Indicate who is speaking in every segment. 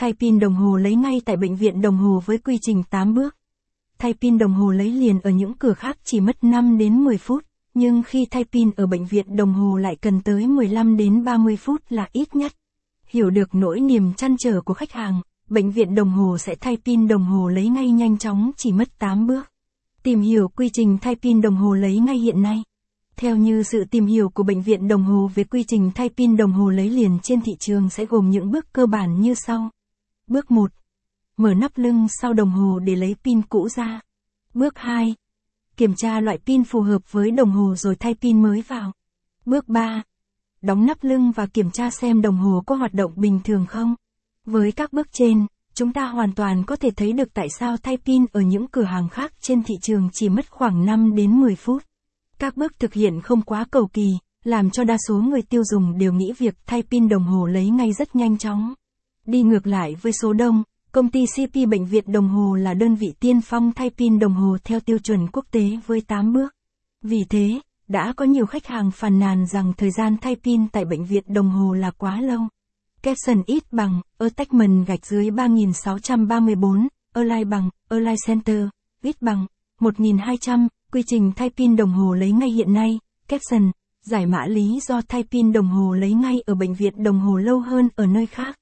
Speaker 1: Thay pin đồng hồ lấy ngay tại bệnh viện đồng hồ với quy trình 8 bước. Thay pin đồng hồ lấy liền ở những cửa khác chỉ mất 5 đến 10 phút, nhưng khi thay pin ở bệnh viện đồng hồ lại cần tới 15 đến 30 phút là ít nhất. Hiểu được nỗi niềm chăn trở của khách hàng, bệnh viện đồng hồ sẽ thay pin đồng hồ lấy ngay nhanh chóng chỉ mất 8 bước. Tìm hiểu quy trình thay pin đồng hồ lấy ngay hiện nay. Theo như sự tìm hiểu của bệnh viện đồng hồ về quy trình thay pin đồng hồ lấy liền trên thị trường sẽ gồm những bước cơ bản như sau. Bước 1. Mở nắp lưng sau đồng hồ để lấy pin cũ ra. Bước 2. Kiểm tra loại pin phù hợp với đồng hồ rồi thay pin mới vào. Bước 3. Đóng nắp lưng và kiểm tra xem đồng hồ có hoạt động bình thường không. Với các bước trên, chúng ta hoàn toàn có thể thấy được tại sao thay pin ở những cửa hàng khác trên thị trường chỉ mất khoảng 5 đến 10 phút. Các bước thực hiện không quá cầu kỳ, làm cho đa số người tiêu dùng đều nghĩ việc thay pin đồng hồ lấy ngay rất nhanh chóng. Đi ngược lại với số đông, công ty CP Bệnh viện Đồng Hồ là đơn vị tiên phong thay pin đồng hồ theo tiêu chuẩn quốc tế với 8 bước. Vì thế, đã có nhiều khách hàng phàn nàn rằng thời gian thay pin tại bệnh viện đồng hồ là quá lâu. Capson ít bằng, attachment gạch dưới 3634, align bằng, align center, ít bằng, 1200, quy trình thay pin đồng hồ lấy ngay hiện nay, Capson, giải mã lý do thay pin đồng hồ lấy ngay ở bệnh viện đồng hồ lâu hơn ở nơi khác.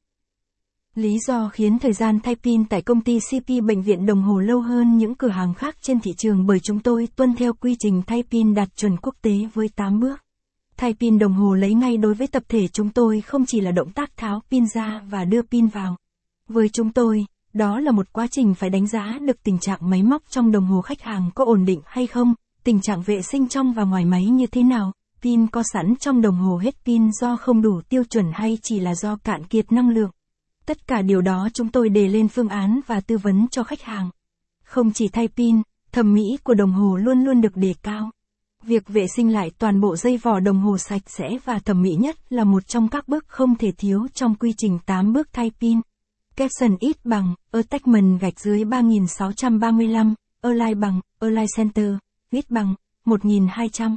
Speaker 1: Lý do khiến thời gian thay pin tại công ty CP Bệnh viện đồng hồ lâu hơn những cửa hàng khác trên thị trường bởi chúng tôi tuân theo quy trình thay pin đạt chuẩn quốc tế với 8 bước. Thay pin đồng hồ lấy ngay đối với tập thể chúng tôi không chỉ là động tác tháo pin ra và đưa pin vào. Với chúng tôi, đó là một quá trình phải đánh giá được tình trạng máy móc trong đồng hồ khách hàng có ổn định hay không, tình trạng vệ sinh trong và ngoài máy như thế nào, pin có sẵn trong đồng hồ hết pin do không đủ tiêu chuẩn hay chỉ là do cạn kiệt năng lượng. Tất cả điều đó chúng tôi đề lên phương án và tư vấn cho khách hàng. Không chỉ thay pin, thẩm mỹ của đồng hồ luôn luôn được đề cao. Việc vệ sinh lại toàn bộ dây vỏ đồng hồ sạch sẽ và thẩm mỹ nhất là một trong các bước không thể thiếu trong quy trình 8 bước thay pin. Capson ít bằng, attachment gạch dưới 3635, align bằng, align center, ít bằng, 1200.